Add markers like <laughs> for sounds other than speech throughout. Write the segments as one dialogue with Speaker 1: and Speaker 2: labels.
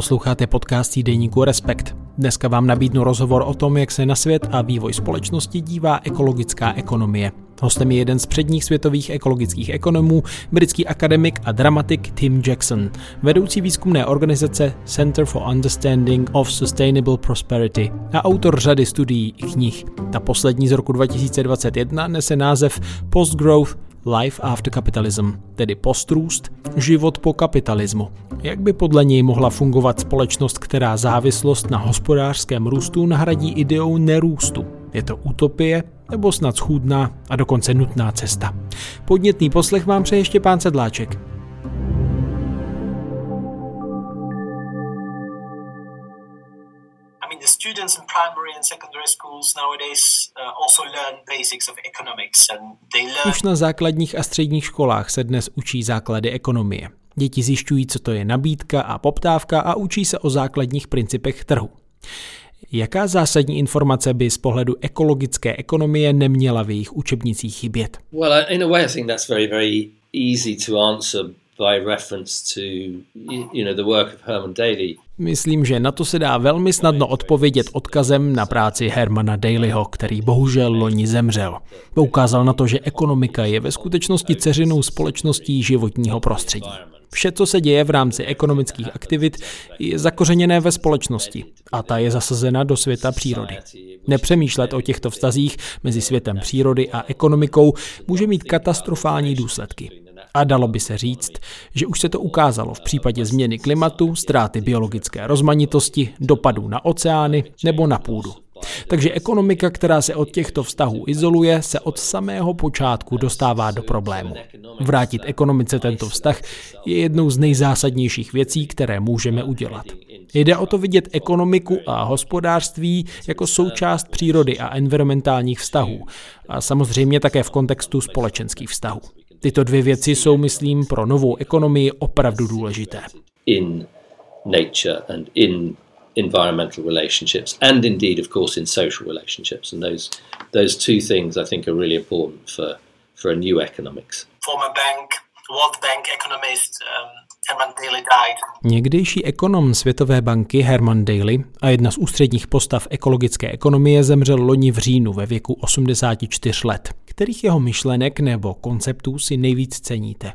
Speaker 1: Posloucháte podcast týdeníku Respekt. Dneska vám nabídnu rozhovor o tom, jak se na svět a vývoj společnosti dívá ekologická ekonomie. Hostem je jeden z předních světových ekologických ekonomů, britský akademik a dramatik Tim Jackson, vedoucí výzkumné organizace Center for Understanding of Sustainable Prosperity a autor řady studií i knih. Ta poslední z roku 2021 nese název Post-Growth Life After Capitalism, tedy postrůst, život po kapitalismu. Jak by podle něj mohla fungovat společnost, která závislost na hospodářském růstu nahradí ideou nerůstu? Je to utopie nebo snad schůdná a dokonce nutná cesta? Podnětný poslech vám přeje ještě pán Sedláček.
Speaker 2: The students in primary and secondary schools nowadays uh, also learn basics of economics and they learn
Speaker 1: Už na základních a středních školách se dnes učí základy ekonomie. Děti zjišťují, co to je nabídka a poptávka a učí se o základních principech trhu. Jaká zásadní informace by z pohledu ekologické ekonomie neměla v jejich učebnicích chybět?
Speaker 3: Well, in a way I think that's very very easy to answer by reference to you know the work of Herman Daly.
Speaker 1: Myslím, že na to se dá velmi snadno odpovědět odkazem na práci Hermana Dalyho, který bohužel loni zemřel. Poukázal na to, že ekonomika je ve skutečnosti ceřinou společností životního prostředí. Vše, co se děje v rámci ekonomických aktivit, je zakořeněné ve společnosti a ta je zasazena do světa přírody. Nepřemýšlet o těchto vztazích mezi světem přírody a ekonomikou může mít katastrofální důsledky. A dalo by se říct, že už se to ukázalo v případě změny klimatu, ztráty biologické rozmanitosti, dopadů na oceány nebo na půdu. Takže ekonomika, která se od těchto vztahů izoluje, se od samého počátku dostává do problému. Vrátit ekonomice tento vztah je jednou z nejzásadnějších věcí, které můžeme udělat. Jde o to vidět ekonomiku a hospodářství jako součást přírody a environmentálních vztahů a samozřejmě také v kontextu společenských vztahů. Tyto dvě věci jsou, myslím, pro novou ekonomii opravdu důležité.
Speaker 3: In nature and in environmental relationships and indeed of course in social relationships and those those two things I think are really important for for a new economics.
Speaker 2: Former bank, World Bank economist um.
Speaker 1: Někdejší ekonom Světové banky Herman Daly a jedna z ústředních postav ekologické ekonomie zemřel loni v říjnu ve věku 84 let. Kterých jeho myšlenek nebo konceptů si nejvíc ceníte?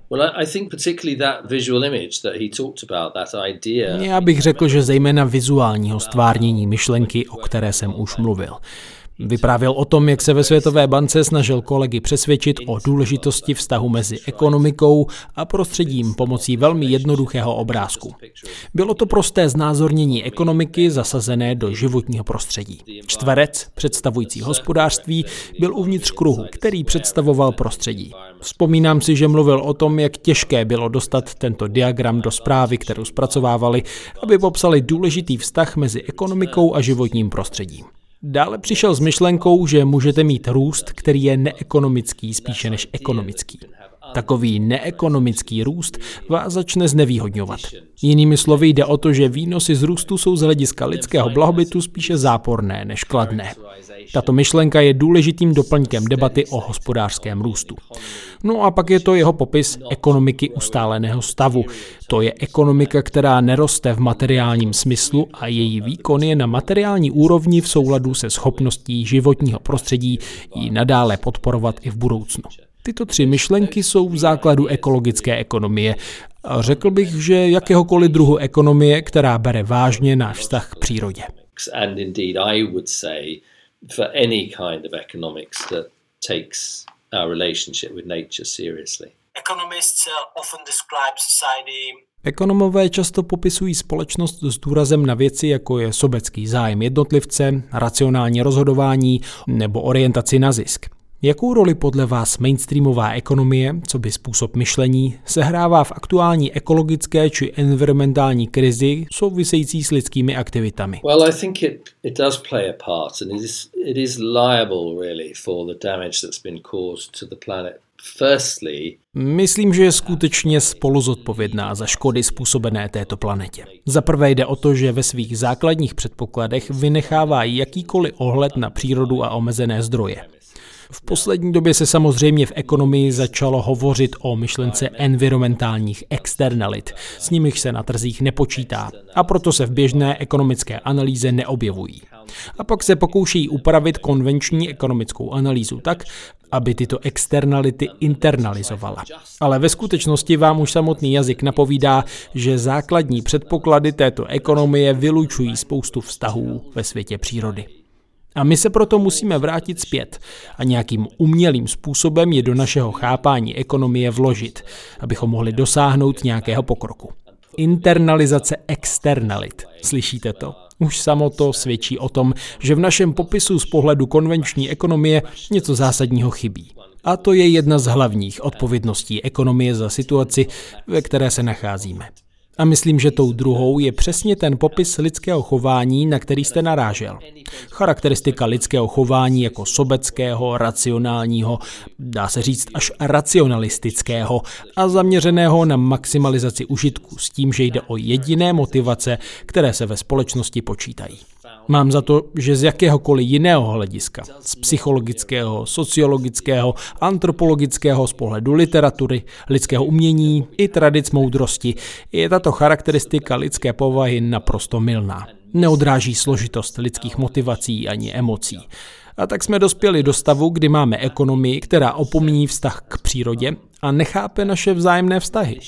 Speaker 1: Já bych řekl, že zejména vizuálního stvárnění myšlenky, o které jsem už mluvil. Vyprávěl o tom, jak se ve Světové bance snažil kolegy přesvědčit o důležitosti vztahu mezi ekonomikou a prostředím pomocí velmi jednoduchého obrázku. Bylo to prosté znázornění ekonomiky zasazené do životního prostředí. Čtverec, představující hospodářství, byl uvnitř kruhu, který představoval prostředí. Vzpomínám si, že mluvil o tom, jak těžké bylo dostat tento diagram do zprávy, kterou zpracovávali, aby popsali důležitý vztah mezi ekonomikou a životním prostředím. Dále přišel s myšlenkou, že můžete mít růst, který je neekonomický spíše než ekonomický. Takový neekonomický růst vás začne znevýhodňovat. Jinými slovy jde o to, že výnosy z růstu jsou z hlediska lidského blahobytu spíše záporné než kladné. Tato myšlenka je důležitým doplňkem debaty o hospodářském růstu. No a pak je to jeho popis ekonomiky ustáleného stavu. To je ekonomika, která neroste v materiálním smyslu a její výkon je na materiální úrovni v souladu se schopností životního prostředí ji nadále podporovat i v budoucnu. Tyto tři myšlenky jsou v základu ekologické ekonomie. A řekl bych, že jakéhokoliv druhu ekonomie, která bere vážně náš vztah k přírodě. And indeed I would say for any kind of economics that takes our relationship with nature seriously. Economists often describe society Ekonomové často popisují společnost s důrazem na věci, jako je sobecký zájem jednotlivce, racionální rozhodování nebo orientaci na zisk. Jakou roli podle vás mainstreamová ekonomie, co by způsob myšlení, sehrává v aktuální ekologické či environmentální krizi související s lidskými aktivitami?
Speaker 3: Well, I think it, it does play a part and it is, it is liable really for the damage that's been caused to the planet Firstly,
Speaker 1: Myslím, že je skutečně spolu zodpovědná za škody způsobené této planetě. Za prvé jde o to, že ve svých základních předpokladech vynechává jakýkoliv ohled na přírodu a omezené zdroje. V poslední době se samozřejmě v ekonomii začalo hovořit o myšlence environmentálních externalit, s nimiž se na trzích nepočítá a proto se v běžné ekonomické analýze neobjevují. A pak se pokouší upravit konvenční ekonomickou analýzu tak, aby tyto externality internalizovala. Ale ve skutečnosti vám už samotný jazyk napovídá, že základní předpoklady této ekonomie vylučují spoustu vztahů ve světě přírody. A my se proto musíme vrátit zpět a nějakým umělým způsobem je do našeho chápání ekonomie vložit, abychom mohli dosáhnout nějakého pokroku. Internalizace externalit. Slyšíte to? Už samo to svědčí o tom, že v našem popisu z pohledu konvenční ekonomie něco zásadního chybí. A to je jedna z hlavních odpovědností ekonomie za situaci, ve které se nacházíme. A myslím, že tou druhou je přesně ten popis lidského chování, na který jste narážel. Charakteristika lidského chování jako sobeckého, racionálního, dá se říct až racionalistického a zaměřeného na maximalizaci užitku s tím, že jde o jediné motivace, které se ve společnosti počítají. Mám za to, že z jakéhokoliv jiného hlediska, z psychologického, sociologického, antropologického, z pohledu literatury, lidského umění i tradic moudrosti, je tato charakteristika lidské povahy naprosto milná. Neodráží složitost lidských motivací ani emocí. A tak jsme dospěli do stavu, kdy máme ekonomii, která opomíní vztah k přírodě a nechápe naše vzájemné vztahy.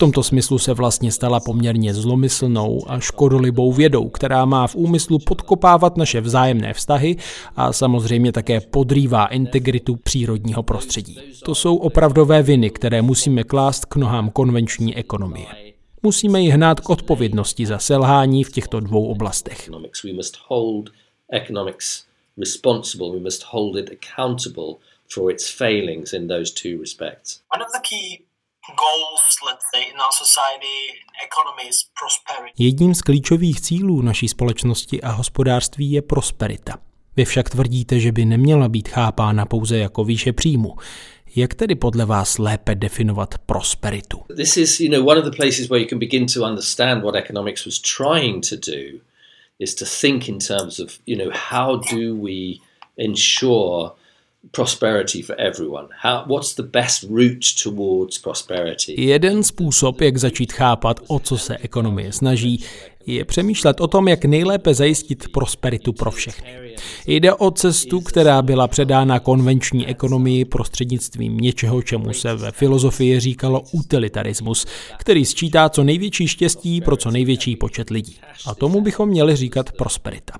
Speaker 1: V tomto smyslu se vlastně stala poměrně zlomyslnou a škodolibou vědou, která má v úmyslu podkopávat naše vzájemné vztahy a samozřejmě také podrývá integritu přírodního prostředí. To jsou opravdové viny, které musíme klást k nohám konvenční ekonomie. Musíme ji hnát k odpovědnosti za selhání v těchto dvou oblastech responsible. We must hold it accountable for its failings in those two respects. One of the key Jedním z klíčových cílů naší společnosti a hospodářství je prosperita. Vy však tvrdíte, že by neměla být chápána pouze jako výše příjmu. Jak tedy podle vás lépe definovat prosperitu? This is, you know, one of the places where you can begin to understand what economics was trying to do is to think in terms of, you know, how do we ensure prosperity for everyone? How, what's the best route towards prosperity? Jeden způsob, jak začít chápat, o co se ekonomie snaží, je přemýšlet o tom, jak nejlépe zajistit prosperitu pro všechny. Jde o cestu, která byla předána konvenční ekonomii prostřednictvím něčeho, čemu se ve filozofii říkalo utilitarismus, který sčítá co největší štěstí pro co největší počet lidí. A tomu bychom měli říkat prosperita.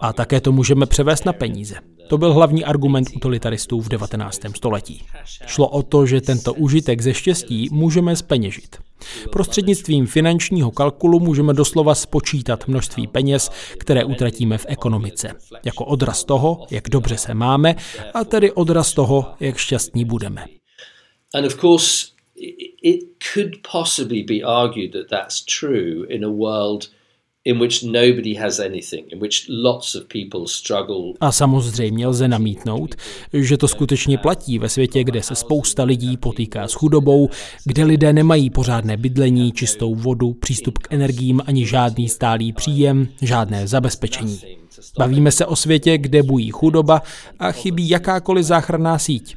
Speaker 1: A také to můžeme převést na peníze. To byl hlavní argument utilitaristů v 19. století. Šlo o to, že tento užitek ze štěstí můžeme speněžit. Prostřednictvím finančního kalkulu můžeme doslova spočítat množství peněz, které utratíme v ekonomice, jako odraz toho, jak dobře se máme, a tedy odraz toho, jak šťastní budeme. It could possibly be argued that that's true in a world a samozřejmě lze namítnout, že to skutečně platí ve světě, kde se spousta lidí potýká s chudobou, kde lidé nemají pořádné bydlení, čistou vodu, přístup k energiím ani žádný stálý příjem, žádné zabezpečení. Bavíme se o světě, kde bují chudoba a chybí jakákoliv záchranná síť.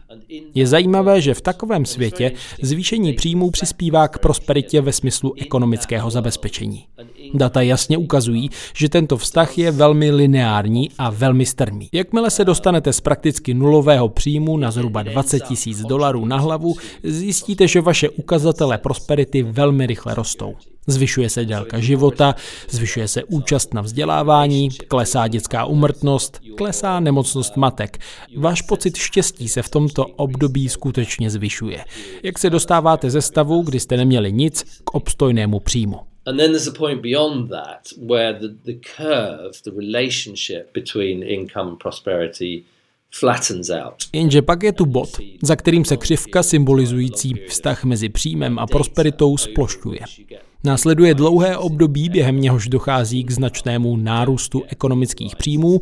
Speaker 1: Je zajímavé, že v takovém světě zvýšení příjmů přispívá k prosperitě ve smyslu ekonomického zabezpečení. Data jasně ukazují, že tento vztah je velmi lineární a velmi strmý. Jakmile se dostanete z prakticky nulového příjmu na zhruba 20 tisíc dolarů na hlavu, zjistíte, že vaše ukazatele prosperity velmi rychle rostou. Zvyšuje se délka života, zvyšuje se účast na vzdělávání, klesá dětská umrtnost, klesá nemocnost matek. Váš pocit štěstí se v tomto období skutečně zvyšuje. Jak se dostáváte ze stavu, kdy jste neměli nic, k obstojnému příjmu. And then there's a point beyond that where the, the curve, the relationship between income and prosperity. Jenže pak je tu bod, za kterým se křivka symbolizující vztah mezi příjmem a prosperitou splošťuje. Následuje dlouhé období, během něhož dochází k značnému nárůstu ekonomických příjmů,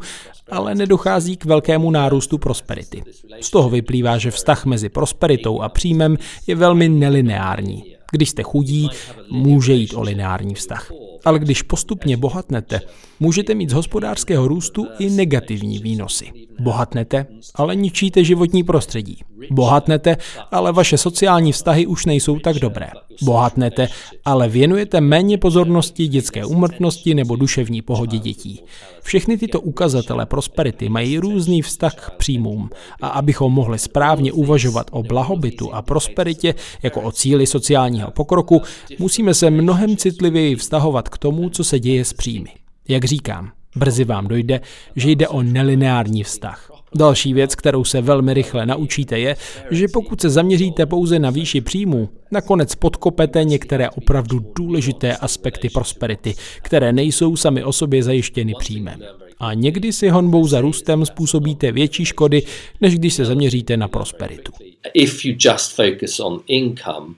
Speaker 1: ale nedochází k velkému nárůstu prosperity. Z toho vyplývá, že vztah mezi prosperitou a příjmem je velmi nelineární. Když jste chudí, může jít o lineární vztah. Ale když postupně bohatnete, můžete mít z hospodářského růstu i negativní výnosy. Bohatnete, ale ničíte životní prostředí. Bohatnete, ale vaše sociální vztahy už nejsou tak dobré. Bohatnete, ale věnujete méně pozornosti dětské úmrtnosti nebo duševní pohodě dětí. Všechny tyto ukazatele prosperity mají různý vztah k příjmům a abychom mohli správně uvažovat o blahobytu a prosperitě jako o cíli sociálního pokroku, musíme se mnohem citlivěji vztahovat k tomu, co se děje s příjmy. Jak říkám, brzy vám dojde, že jde o nelineární vztah. Další věc, kterou se velmi rychle naučíte, je, že pokud se zaměříte pouze na výši příjmu, nakonec podkopete některé opravdu důležité aspekty prosperity, které nejsou sami o sobě zajištěny příjmem. A někdy si honbou za růstem způsobíte větší škody, než když se zaměříte na prosperitu. If you just focus on income,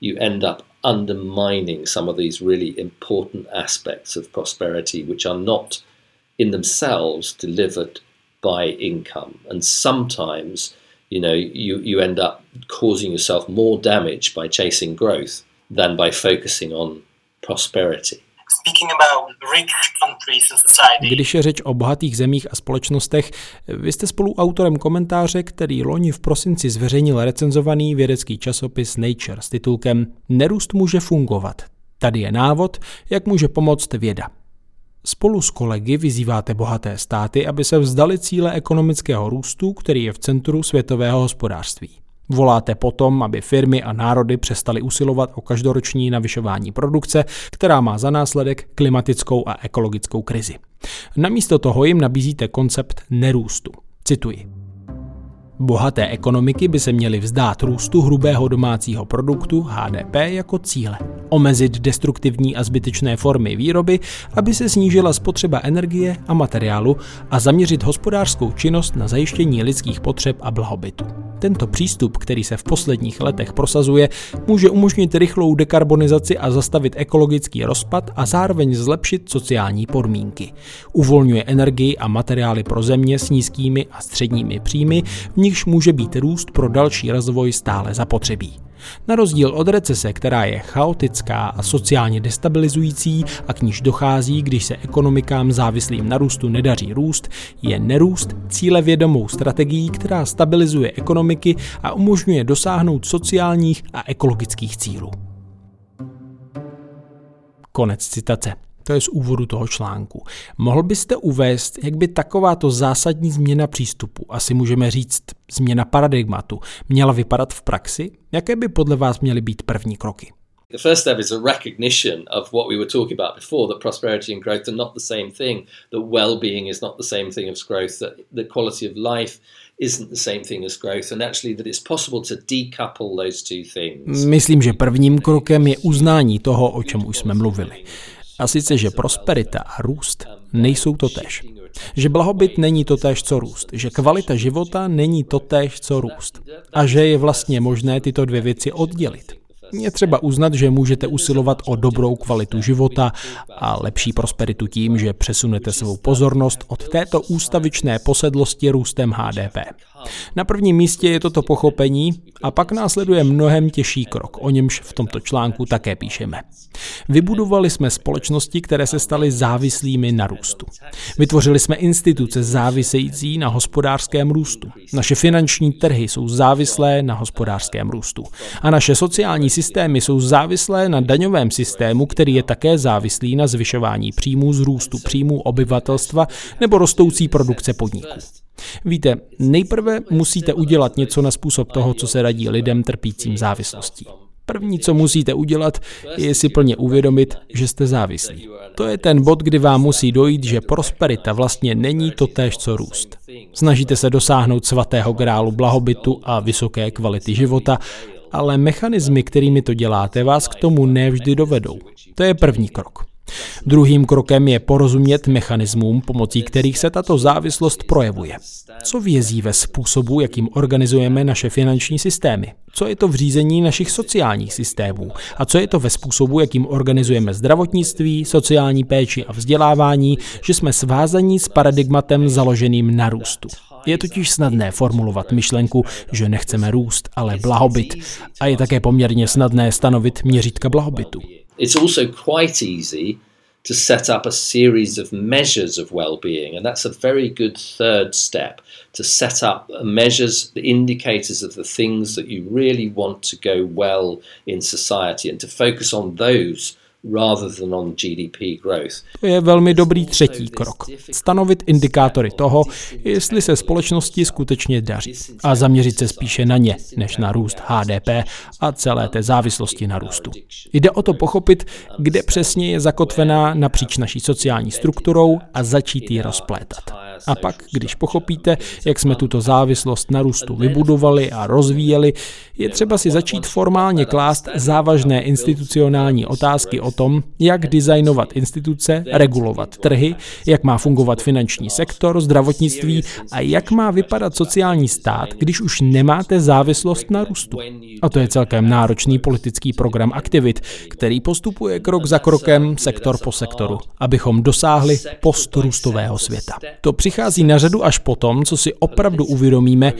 Speaker 1: you end up undermining some of these really important aspects of prosperity, which are not in themselves delivered by income. And sometimes, you know, you, you end up causing yourself more damage by chasing growth than by focusing on prosperity. Když je řeč o bohatých zemích a společnostech, vy jste spolu autorem komentáře, který loni v prosinci zveřejnil recenzovaný vědecký časopis Nature s titulkem Nerůst může fungovat. Tady je návod, jak může pomoct věda. Spolu s kolegy vyzýváte bohaté státy, aby se vzdali cíle ekonomického růstu, který je v centru světového hospodářství. Voláte potom, aby firmy a národy přestaly usilovat o každoroční navyšování produkce, která má za následek klimatickou a ekologickou krizi. Namísto toho jim nabízíte koncept nerůstu. Cituji. Bohaté ekonomiky by se měly vzdát růstu hrubého domácího produktu HDP jako cíle. Omezit destruktivní a zbytečné formy výroby, aby se snížila spotřeba energie a materiálu a zaměřit hospodářskou činnost na zajištění lidských potřeb a blahobytu. Tento přístup, který se v posledních letech prosazuje, může umožnit rychlou dekarbonizaci a zastavit ekologický rozpad a zároveň zlepšit sociální podmínky. Uvolňuje energii a materiály pro země s nízkými a středními příjmy, v nichž může být růst pro další rozvoj stále zapotřebí. Na rozdíl od recese, která je chaotická a sociálně destabilizující a k níž dochází, když se ekonomikám závislým na růstu nedaří růst, je nerůst cílevědomou strategií, která stabilizuje ekonomiky a umožňuje dosáhnout sociálních a ekologických cílů. Konec citace. To je z úvodu toho článku. Mohl byste uvést, jak by takováto zásadní změna přístupu, asi můžeme říct změna paradigmatu, měla vypadat v praxi? Jaké by podle vás měly být první kroky?
Speaker 3: The first step is a recognition of what we were talking about before that prosperity and growth are not the same thing, that well being is not the same thing as growth, that the quality of life isn't the same thing as growth, and actually that it's possible to decouple those two things.
Speaker 1: Myslím, že prvním krokem je uznání toho, o čem už jsme mluvili. A sice, že prosperita a růst nejsou totéž. Že blahobyt není totéž, co růst. Že kvalita života není totéž, co růst. A že je vlastně možné tyto dvě věci oddělit. Je třeba uznat, že můžete usilovat o dobrou kvalitu života a lepší prosperitu tím, že přesunete svou pozornost od této ústavičné posedlosti růstem HDP. Na prvním místě je toto pochopení a pak následuje mnohem těžší krok, o němž v tomto článku také píšeme. Vybudovali jsme společnosti, které se staly závislými na růstu. Vytvořili jsme instituce závisející na hospodářském růstu. Naše finanční trhy jsou závislé na hospodářském růstu. A naše sociální systémy jsou závislé na daňovém systému, který je také závislý na zvyšování příjmů z růstu příjmů obyvatelstva nebo rostoucí produkce podniků. Víte, nejprve musíte udělat něco na způsob toho, co se radí lidem trpícím závislostí. První, co musíte udělat, je si plně uvědomit, že jste závislí. To je ten bod, kdy vám musí dojít, že prosperita vlastně není to též, co růst. Snažíte se dosáhnout svatého grálu blahobytu a vysoké kvality života, ale mechanismy, kterými to děláte, vás k tomu nevždy dovedou. To je první krok. Druhým krokem je porozumět mechanismům, pomocí kterých se tato závislost projevuje. Co vězí ve způsobu, jakým organizujeme naše finanční systémy? Co je to v řízení našich sociálních systémů? A co je to ve způsobu, jakým organizujeme zdravotnictví, sociální péči a vzdělávání, že jsme svázaní s paradigmatem založeným na růstu? Je totiž snadné formulovat myšlenku, že nechceme růst, ale blahobyt. A je také poměrně snadné stanovit měřítka blahobytu.
Speaker 3: It's also quite easy to set up a series of measures of well-being, and that's a very good third step to set up measures, the indicators of the things that you really want to go well in society, and to focus on those
Speaker 1: To je velmi dobrý třetí krok. Stanovit indikátory toho, jestli se společnosti skutečně daří a zaměřit se spíše na ně, než na růst HDP a celé té závislosti na růstu. Jde o to pochopit, kde přesně je zakotvená napříč naší sociální strukturou a začít ji rozplétat. A pak, když pochopíte, jak jsme tuto závislost na růstu vybudovali a rozvíjeli, je třeba si začít formálně klást závažné institucionální otázky o tom, jak designovat instituce, regulovat trhy, jak má fungovat finanční sektor, zdravotnictví a jak má vypadat sociální stát, když už nemáte závislost na růstu. A to je celkem náročný politický program aktivit, který postupuje krok za krokem, sektor po sektoru, abychom dosáhli postrůstového světa. To přichází na řadu až potom, co si opravdu uvědomíme,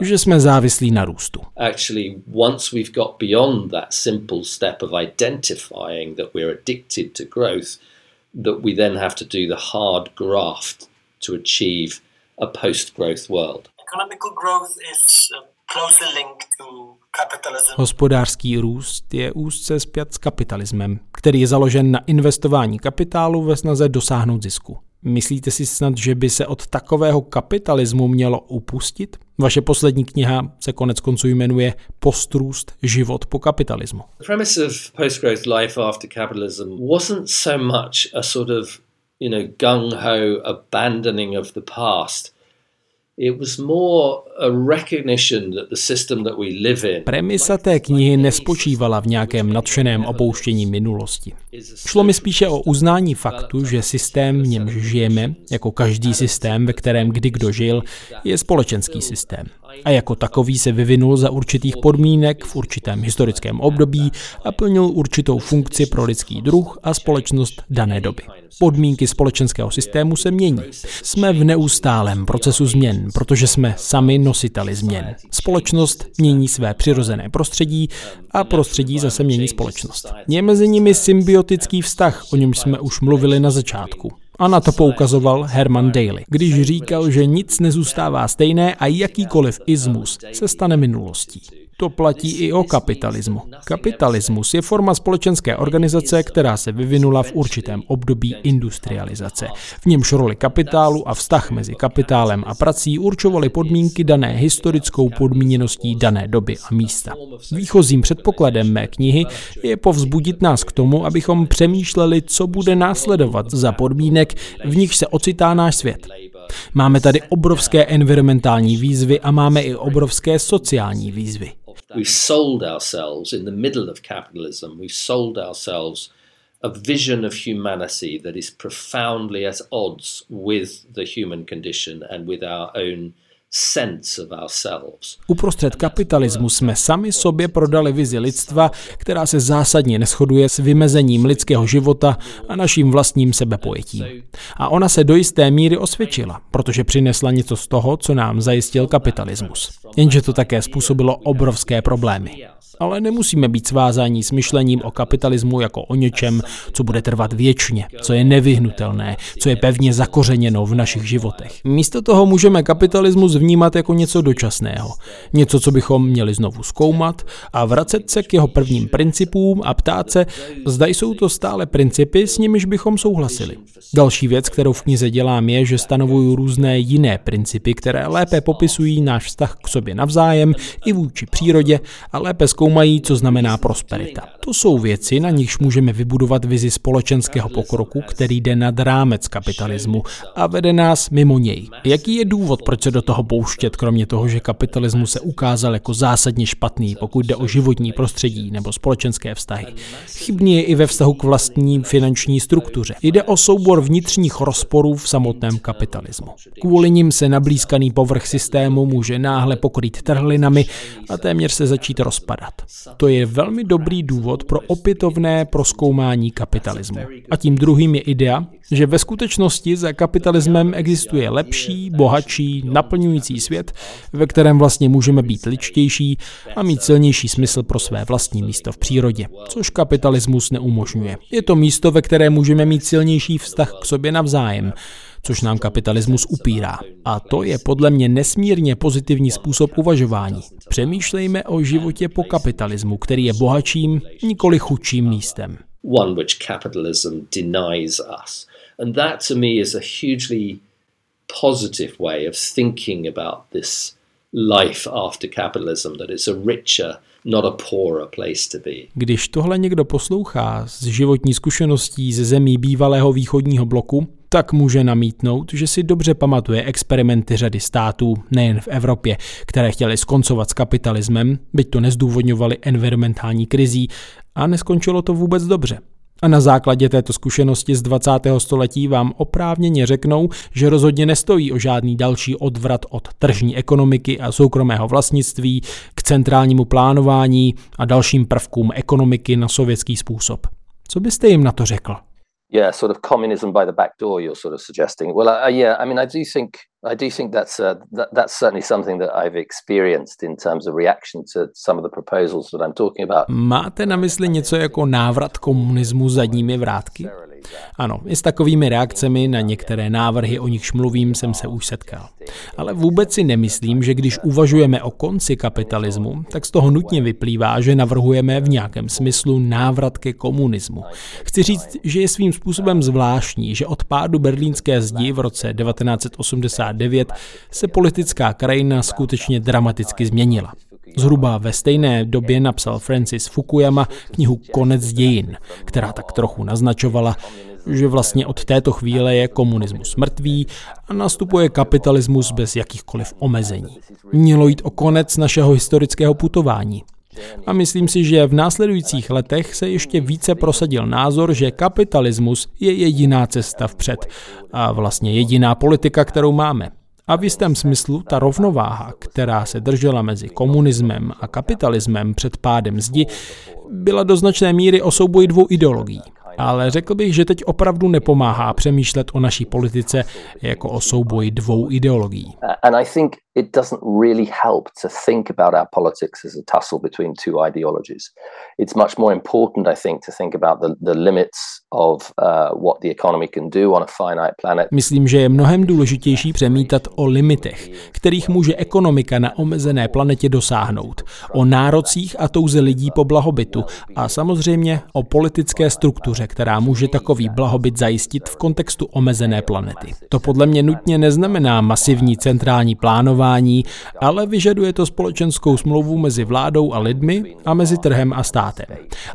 Speaker 1: že jsme závislí na růstu.
Speaker 3: Actually, once we've got beyond that simple step of identifying that we're addicted to growth, that we then have to do the hard graft to achieve a post-growth world. Economical growth is closely linked to
Speaker 1: Hospodářský růst je úzce spjat s kapitalismem, který je založen na investování kapitálu ve snaze dosáhnout zisku. Myslíte si snad, že by se od takového kapitalismu mělo upustit? Vaše poslední kniha se konec konců jmenuje Postrůst život po kapitalismu.
Speaker 3: The premise of post-growth life after capitalism wasn't so much a sort of, you know, gung-ho abandoning of the past –
Speaker 1: Premisa té knihy nespočívala v nějakém nadšeném opouštění minulosti. Šlo mi spíše o uznání faktu, že systém, v němž žijeme, jako každý systém, ve kterém kdy kdo žil, je společenský systém. A jako takový se vyvinul za určitých podmínek v určitém historickém období a plnil určitou funkci pro lidský druh a společnost dané doby. Podmínky společenského systému se mění. Jsme v neustálém procesu změn, protože jsme sami nositeli změn. Společnost mění své přirozené prostředí a prostředí zase mění společnost. Je mezi nimi symbiotický vztah, o něm jsme už mluvili na začátku. A na to poukazoval Herman Daly, když říkal, že nic nezůstává stejné a jakýkoliv izmus se stane minulostí. To platí i o kapitalismu. Kapitalismus je forma společenské organizace, která se vyvinula v určitém období industrializace. V němž roli kapitálu a vztah mezi kapitálem a prací určovaly podmínky dané historickou podmíněností dané doby a místa. Výchozím předpokladem mé knihy je povzbudit nás k tomu, abychom přemýšleli, co bude následovat za podmínek, v nich se ocitá náš svět. Máme tady obrovské environmentální výzvy a máme i obrovské sociální výzvy.
Speaker 3: We've sold ourselves in the middle of capitalism, we've sold ourselves a vision of humanity that is profoundly at odds with the human condition and with our own
Speaker 1: Uprostřed kapitalismu jsme sami sobě prodali vizi lidstva, která se zásadně neschoduje s vymezením lidského života a naším vlastním sebepojetím. A ona se do jisté míry osvědčila, protože přinesla něco z toho, co nám zajistil kapitalismus. Jenže to také způsobilo obrovské problémy ale nemusíme být svázáni s myšlením o kapitalismu jako o něčem, co bude trvat věčně, co je nevyhnutelné, co je pevně zakořeněno v našich životech. Místo toho můžeme kapitalismus vnímat jako něco dočasného, něco, co bychom měli znovu zkoumat a vracet se k jeho prvním principům a ptát se, zda jsou to stále principy, s nimiž bychom souhlasili. Další věc, kterou v knize dělám, je, že stanovuju různé jiné principy, které lépe popisují náš vztah k sobě navzájem i vůči přírodě a lépe zkoumají co znamená prosperita. To jsou věci, na nichž můžeme vybudovat vizi společenského pokroku, který jde nad rámec kapitalismu a vede nás mimo něj. Jaký je důvod, proč se do toho pouštět, kromě toho, že kapitalismus se ukázal jako zásadně špatný, pokud jde o životní prostředí nebo společenské vztahy? Chybný je i ve vztahu k vlastní finanční struktuře. Jde o soubor vnitřních rozporů v samotném kapitalismu. Kvůli nim se nablízkaný povrch systému může náhle pokrýt trhlinami a téměř se začít rozpadat. To je velmi dobrý důvod pro opětovné proskoumání kapitalismu. A tím druhým je idea, že ve skutečnosti za kapitalismem existuje lepší, bohatší, naplňující fascinující svět, ve kterém vlastně můžeme být ličtější a mít silnější smysl pro své vlastní místo v přírodě, což kapitalismus neumožňuje. Je to místo, ve které můžeme mít silnější vztah k sobě navzájem, což nám kapitalismus upírá. A to je podle mě nesmírně pozitivní způsob uvažování. Přemýšlejme o životě po kapitalismu, který je bohatším, nikoli chudším místem. One which capitalism denies us. And that to me is a hugely positive way of thinking about this life after capitalism, that it's a richer, not a poorer place to be. Když tohle někdo poslouchá z životní zkušeností ze zemí bývalého východního bloku, tak může namítnout, že si dobře pamatuje experimenty řady států, nejen v Evropě, které chtěly skoncovat s kapitalismem, byť to nezdůvodňovali environmentální krizí a neskončilo to vůbec dobře. A na základě této zkušenosti z 20. století vám oprávněně řeknou, že rozhodně nestojí o žádný další odvrat od tržní ekonomiky a soukromého vlastnictví k centrálnímu plánování a dalším prvkům ekonomiky na sovětský způsob. Co byste jim na to řekl?
Speaker 4: Yeah, sort of communism by the back door. You're sort of suggesting. Well, uh, yeah, I mean, I do think I do think that's uh, that, that's certainly something that I've experienced in terms of reaction to some of the proposals that I'm talking about.
Speaker 1: Máte na mysli něco jako návrat komunismu zadními vrátky? Ano, i s takovými reakcemi na některé návrhy, o nichž mluvím, jsem se už setkal. Ale vůbec si nemyslím, že když uvažujeme o konci kapitalismu, tak z toho nutně vyplývá, že navrhujeme v nějakém smyslu návrat ke komunismu. Chci říct, že je svým způsobem zvláštní, že od pádu berlínské zdi v roce 1989 se politická krajina skutečně dramaticky změnila. Zhruba ve stejné době napsal Francis Fukuyama knihu Konec dějin, která tak trochu naznačovala, že vlastně od této chvíle je komunismus mrtvý a nastupuje kapitalismus bez jakýchkoliv omezení. Mělo jít o konec našeho historického putování. A myslím si, že v následujících letech se ještě více prosadil názor, že kapitalismus je jediná cesta vpřed a vlastně jediná politika, kterou máme. A v jistém smyslu ta rovnováha, která se držela mezi komunismem a kapitalismem před pádem zdi, byla do značné míry o souboji dvou ideologií ale řekl bych, že teď opravdu nepomáhá přemýšlet o naší politice jako o souboji dvou ideologií. And I think it doesn't really help to think about our politics as a tussle between two ideologies. It's much more important, I think, to think about the, the limits of uh, what the economy can do on a finite planet. Myslím, že je mnohem důležitější přemítat o limitech, kterých může ekonomika na omezené planetě dosáhnout, o nárocích a touze lidí po blahobytu a samozřejmě o politické struktuře, která může takový blahobyt zajistit v kontextu omezené planety. To podle mě nutně neznamená masivní centrální plánování ale vyžaduje to společenskou smlouvu mezi vládou a lidmi a mezi trhem a státem.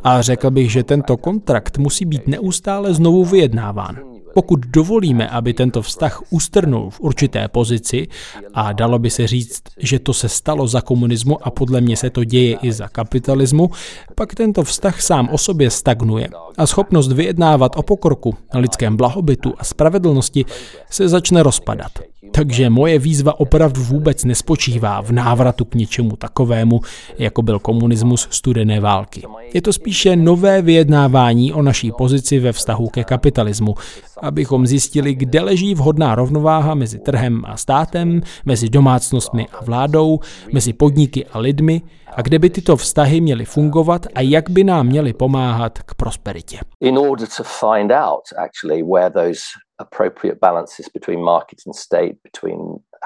Speaker 1: A řekl bych, že tento kontrakt musí být neustále znovu vyjednáván. Pokud dovolíme, aby tento vztah ustrnul v určité pozici, a dalo by se říct, že to se stalo za komunismu a podle mě se to děje i za kapitalismu, pak tento vztah sám o sobě stagnuje a schopnost vyjednávat o pokroku, lidském blahobytu a spravedlnosti se začne rozpadat. Takže moje výzva opravdu vůbec nespočívá v návratu k něčemu takovému, jako byl komunismus studené války. Je to spíše nové vyjednávání o naší pozici ve vztahu ke kapitalismu, abychom zjistili, kde leží vhodná rovnováha mezi trhem a státem, mezi domácnostmi a vládou, mezi podniky a lidmi a kde by tyto vztahy měly fungovat a jak by nám měly pomáhat k prosperitě. In order to find out actually where those appropriate balances between market and state, between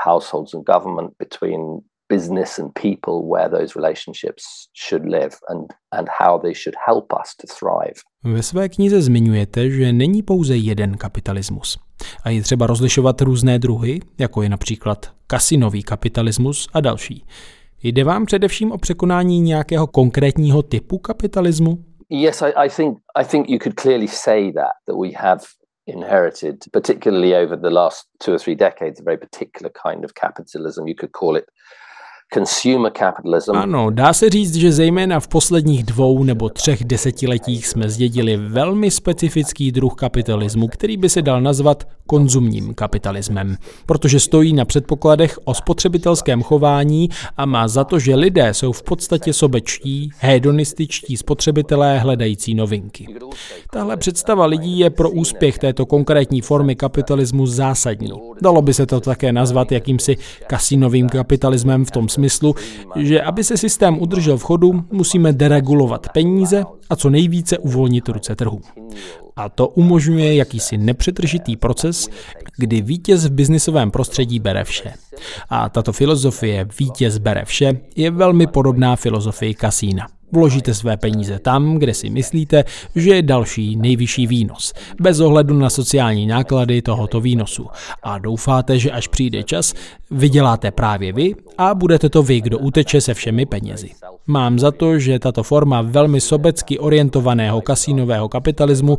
Speaker 1: households and government, between business and people where those relationships should live and, and how they should help us to thrive. Ve své knize zmiňujete, že není pouze jeden kapitalismus. A je třeba rozlišovat různé druhy, jako je například kasinový kapitalismus a další. Jde vám především o překonání nějakého konkrétního typu kapitalismu?
Speaker 4: Yes, I, I think I think you could clearly say that that we have inherited, particularly over the last two or three decades, a very particular kind of capitalism. You could call it.
Speaker 1: Ano, dá se říct, že zejména v posledních dvou nebo třech desetiletích jsme zdědili velmi specifický druh kapitalismu, který by se dal nazvat konzumním kapitalismem, protože stojí na předpokladech o spotřebitelském chování a má za to, že lidé jsou v podstatě sobečtí, hedonističtí spotřebitelé hledající novinky. Tahle představa lidí je pro úspěch této konkrétní formy kapitalismu zásadní. Dalo by se to také nazvat jakýmsi kasinovým kapitalismem v tom smyslu, že aby se systém udržel v chodu, musíme deregulovat peníze a co nejvíce uvolnit ruce trhu. A to umožňuje jakýsi nepřetržitý proces, kdy vítěz v biznisovém prostředí bere vše. A tato filozofie vítěz bere vše je velmi podobná filozofii kasína. Vložíte své peníze tam, kde si myslíte, že je další nejvyšší výnos, bez ohledu na sociální náklady tohoto výnosu. A doufáte, že až přijde čas, vyděláte právě vy a budete to vy, kdo uteče se všemi penězi. Mám za to, že tato forma velmi sobecky orientovaného kasínového kapitalismu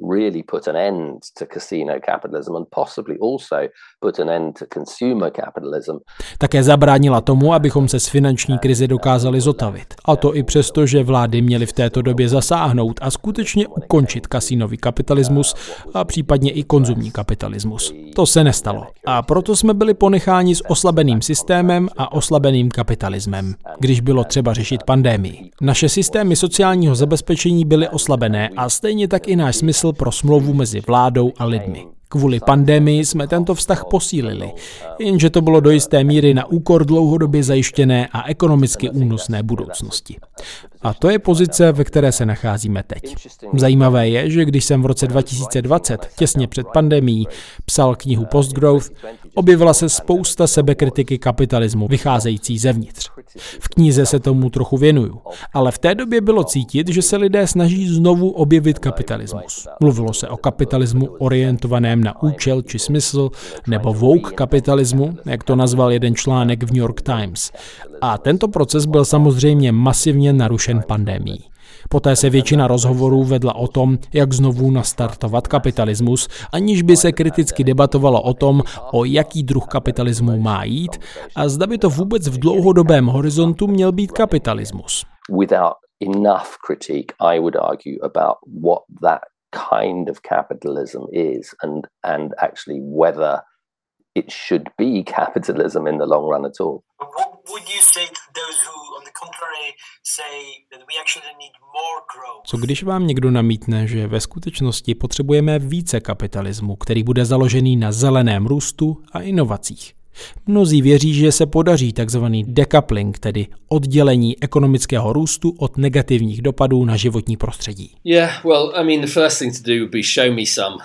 Speaker 4: really put an end to casino capitalism and possibly also put an end to consumer capitalism.
Speaker 1: Také zabránila tomu, abychom se z finanční krize dokázali zotavit. A to i přesto, že vlády měly v této době zasáhnout a skutečně ukončit kasínový kapitalismus a případně i konzumní kapitalismus. To se nestalo. A proto jsme byli ponecháni s oslabeným systémem a oslabeným kapitalismem, když bylo třeba řešit pandémii. Naše systémy sociálního zabezpečení byly oslabené a stejně tak i náš smysl pro smlouvu mezi vládou a lidmi. Kvůli pandemii jsme tento vztah posílili, jenže to bylo do jisté míry na úkor dlouhodobě zajištěné a ekonomicky únosné budoucnosti. A to je pozice, ve které se nacházíme teď. Zajímavé je, že když jsem v roce 2020, těsně před pandemí, psal knihu Postgrowth, objevila se spousta sebekritiky kapitalismu vycházející zevnitř. V knize se tomu trochu věnuju, ale v té době bylo cítit, že se lidé snaží znovu objevit kapitalismus. Mluvilo se o kapitalismu orientovaném na účel či smysl, nebo woke kapitalismu, jak to nazval jeden článek v New York Times. A tento proces byl samozřejmě masivně narušen pandemí. Poté se většina rozhovorů vedla o tom, jak znovu nastartovat kapitalismus, aniž by se kriticky debatovalo o tom, o jaký druh kapitalismu má jít a zda by to vůbec v dlouhodobém horizontu měl být kapitalismus.
Speaker 4: Enough critique, I would argue about what that kind of capitalism is and and actually whether it should be capitalism in the long run at all.
Speaker 2: What would you say to those who, on the contrary, say that we actually need more growth?
Speaker 1: Co když vám někdo namítne, že ve skutečnosti potřebujeme více kapitalismu, který bude založený na zeleném růstu a inovacích? Mnozí věří, že se podaří tzv. decoupling, tedy oddělení ekonomického růstu od negativních dopadů na životní prostředí.
Speaker 3: Yeah, well, I mean, the first thing to do would be show me some.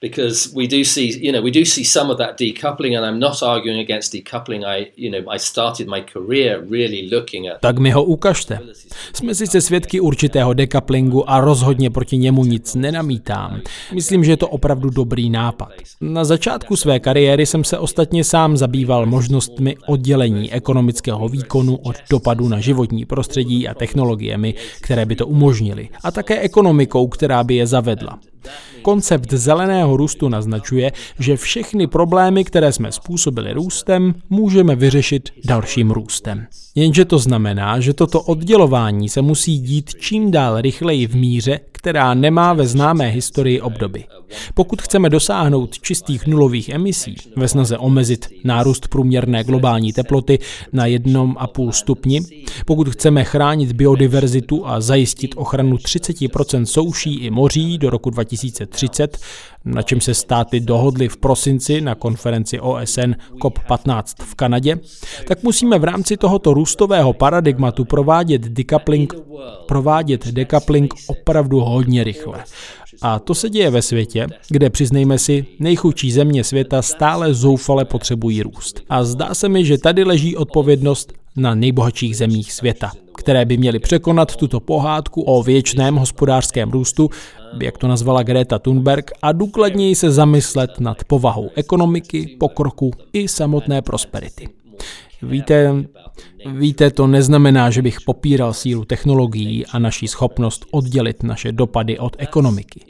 Speaker 3: Because we do see you know we do see some of that decoupling and I'm not arguing against decoupling I you know I started my career really looking at
Speaker 1: Tak mi ho ukažte. Jsme sice svědky určitého decouplingu a rozhodně proti němu nic nenamítám. Myslím, že je to opravdu dobrý nápad. Na začátku své kariéry jsem se ostatně sám zabýval možnostmi oddělení ekonomického výkonu od dopadu na životní prostředí a technologiemi, které by to umožnily, a také ekonomikou, která by je zavedla. Koncept zeleného růstu naznačuje, že všechny problémy, které jsme způsobili růstem, můžeme vyřešit dalším růstem. Jenže to znamená, že toto oddělování se musí dít čím dál rychleji v míře, která nemá ve známé historii obdoby. Pokud chceme dosáhnout čistých nulových emisí ve snaze omezit nárůst průměrné globální teploty na 1,5 stupni, pokud chceme chránit biodiverzitu a zajistit ochranu 30% souší i moří do roku 2030, na čem se státy dohodly v prosinci na konferenci OSN COP15 v Kanadě, tak musíme v rámci tohoto růstového paradigmatu provádět decoupling, provádět decoupling opravdu hodně rychle. A to se děje ve světě, kde, přiznejme si, nejchudší země světa stále zoufale potřebují růst. A zdá se mi, že tady leží odpovědnost na nejbohatších zemích světa, které by měly překonat tuto pohádku o věčném hospodářském růstu, jak to nazvala Greta Thunberg, a důkladněji se zamyslet nad povahou ekonomiky, pokroku i samotné prosperity. Víte, víte, to neznamená, že bych popíral sílu technologií a naší schopnost oddělit naše dopady od ekonomiky.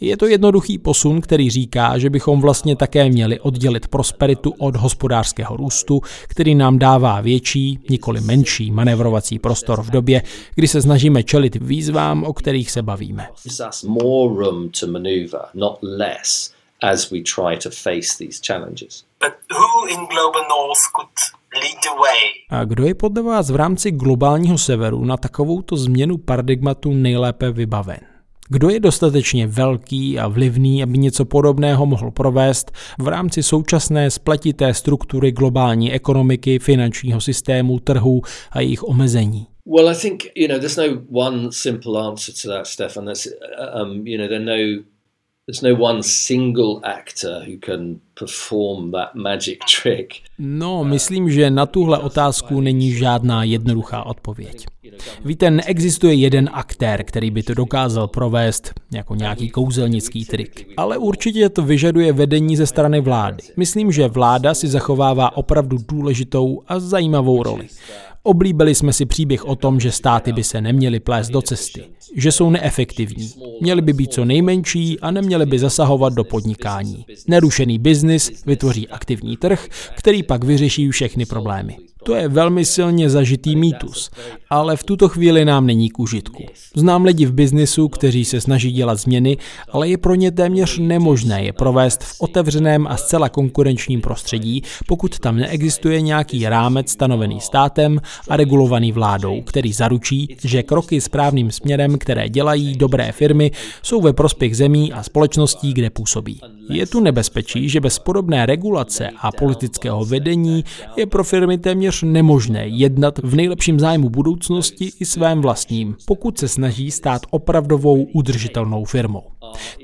Speaker 1: Je to jednoduchý posun, který říká, že bychom vlastně také měli oddělit prosperitu od hospodářského růstu, který nám dává větší, nikoli menší manevrovací prostor v době, kdy se snažíme čelit výzvám, o kterých se bavíme. as we try to face these challenges. But who in global north could? A kdo je podle vás v rámci globálního severu na takovouto změnu paradigmatu nejlépe vybaven? Kdo je dostatečně velký a vlivný, aby něco podobného mohl provést v rámci současné spletité struktury globální ekonomiky, finančního systému, trhu a jejich omezení?
Speaker 3: Well, I think you know there's no one simple answer to that, Stefan. There's, um, you know, there are no There's no one single actor who can perform that magic <laughs> trick.
Speaker 1: No, myslím, že na tuhle otázku není žádná jednoduchá odpověď. Víte, neexistuje jeden aktér, který by to dokázal provést jako nějaký kouzelnický trik. Ale určitě to vyžaduje vedení ze strany vlády. Myslím, že vláda si zachovává opravdu důležitou a zajímavou roli. Oblíbili jsme si příběh o tom, že státy by se neměly plést do cesty, že jsou neefektivní, měly by být co nejmenší a neměly by zasahovat do podnikání. Nerušený biznis vytvoří aktivní trh, který pak vyřeší všechny problémy. To je velmi silně zažitý mýtus, ale v tuto chvíli nám není k užitku. Znám lidi v biznisu, kteří se snaží dělat změny, ale je pro ně téměř nemožné je provést v otevřeném a zcela konkurenčním prostředí, pokud tam neexistuje nějaký rámec stanovený státem a regulovaný vládou, který zaručí, že kroky správným směrem, které dělají dobré firmy, jsou ve prospěch zemí a společností, kde působí. Je tu nebezpečí, že bez podobné regulace a politického vedení je pro firmy téměř nemožné jednat v nejlepším zájmu budoucnosti i svém vlastním, pokud se snaží stát opravdovou udržitelnou firmou.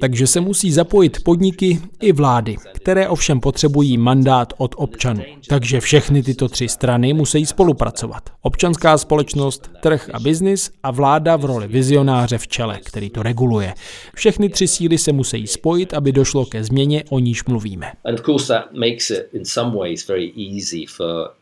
Speaker 1: Takže se musí zapojit podniky i vlády, které ovšem potřebují mandát od občanů. Takže všechny tyto tři strany musí spolupracovat. Občanská společnost, trh a biznis a vláda v roli vizionáře v čele, který to reguluje. Všechny tři síly se musí spojit, aby došlo ke změně, o níž mluvíme. And of course that makes it in some ways very easy for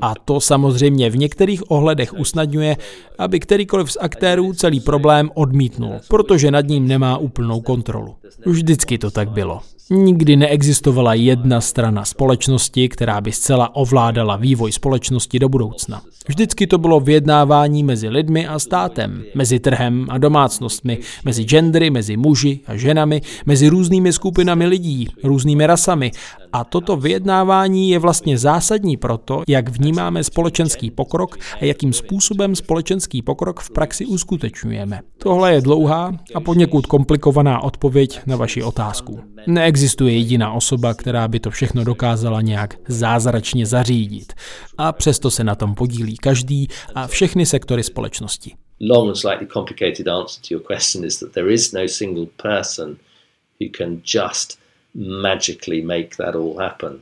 Speaker 1: a to samozřejmě v některých ohledech usnadňuje, aby kterýkoliv z aktérů celý problém odmítnul, protože nad ním nemá úplnou kontrolu. Vždycky to tak bylo. Nikdy neexistovala jedna strana společnosti, která by zcela ovládala vývoj společnosti do budoucna. Vždycky to bylo vyjednávání mezi lidmi a státem, mezi trhem a domácnostmi, mezi gendry, mezi muži a ženami, mezi různými skupinami lidí, různými rasami. A toto vyjednávání je vlastně zásadní pro to, jak vnímáme společenský pokrok a jakým způsobem společenský pokrok v praxi uskutečňujeme. Tohle je dlouhá a poněkud komplikovaná odpověď na vaši otázku. Neexistuje jediná osoba, která by to všechno dokázala nějak zázračně zařídit. A přesto se na tom podílí každý a všechny sektory společnosti. Long and slightly complicated answer to your question is that there is no single person who can just magically make that all happen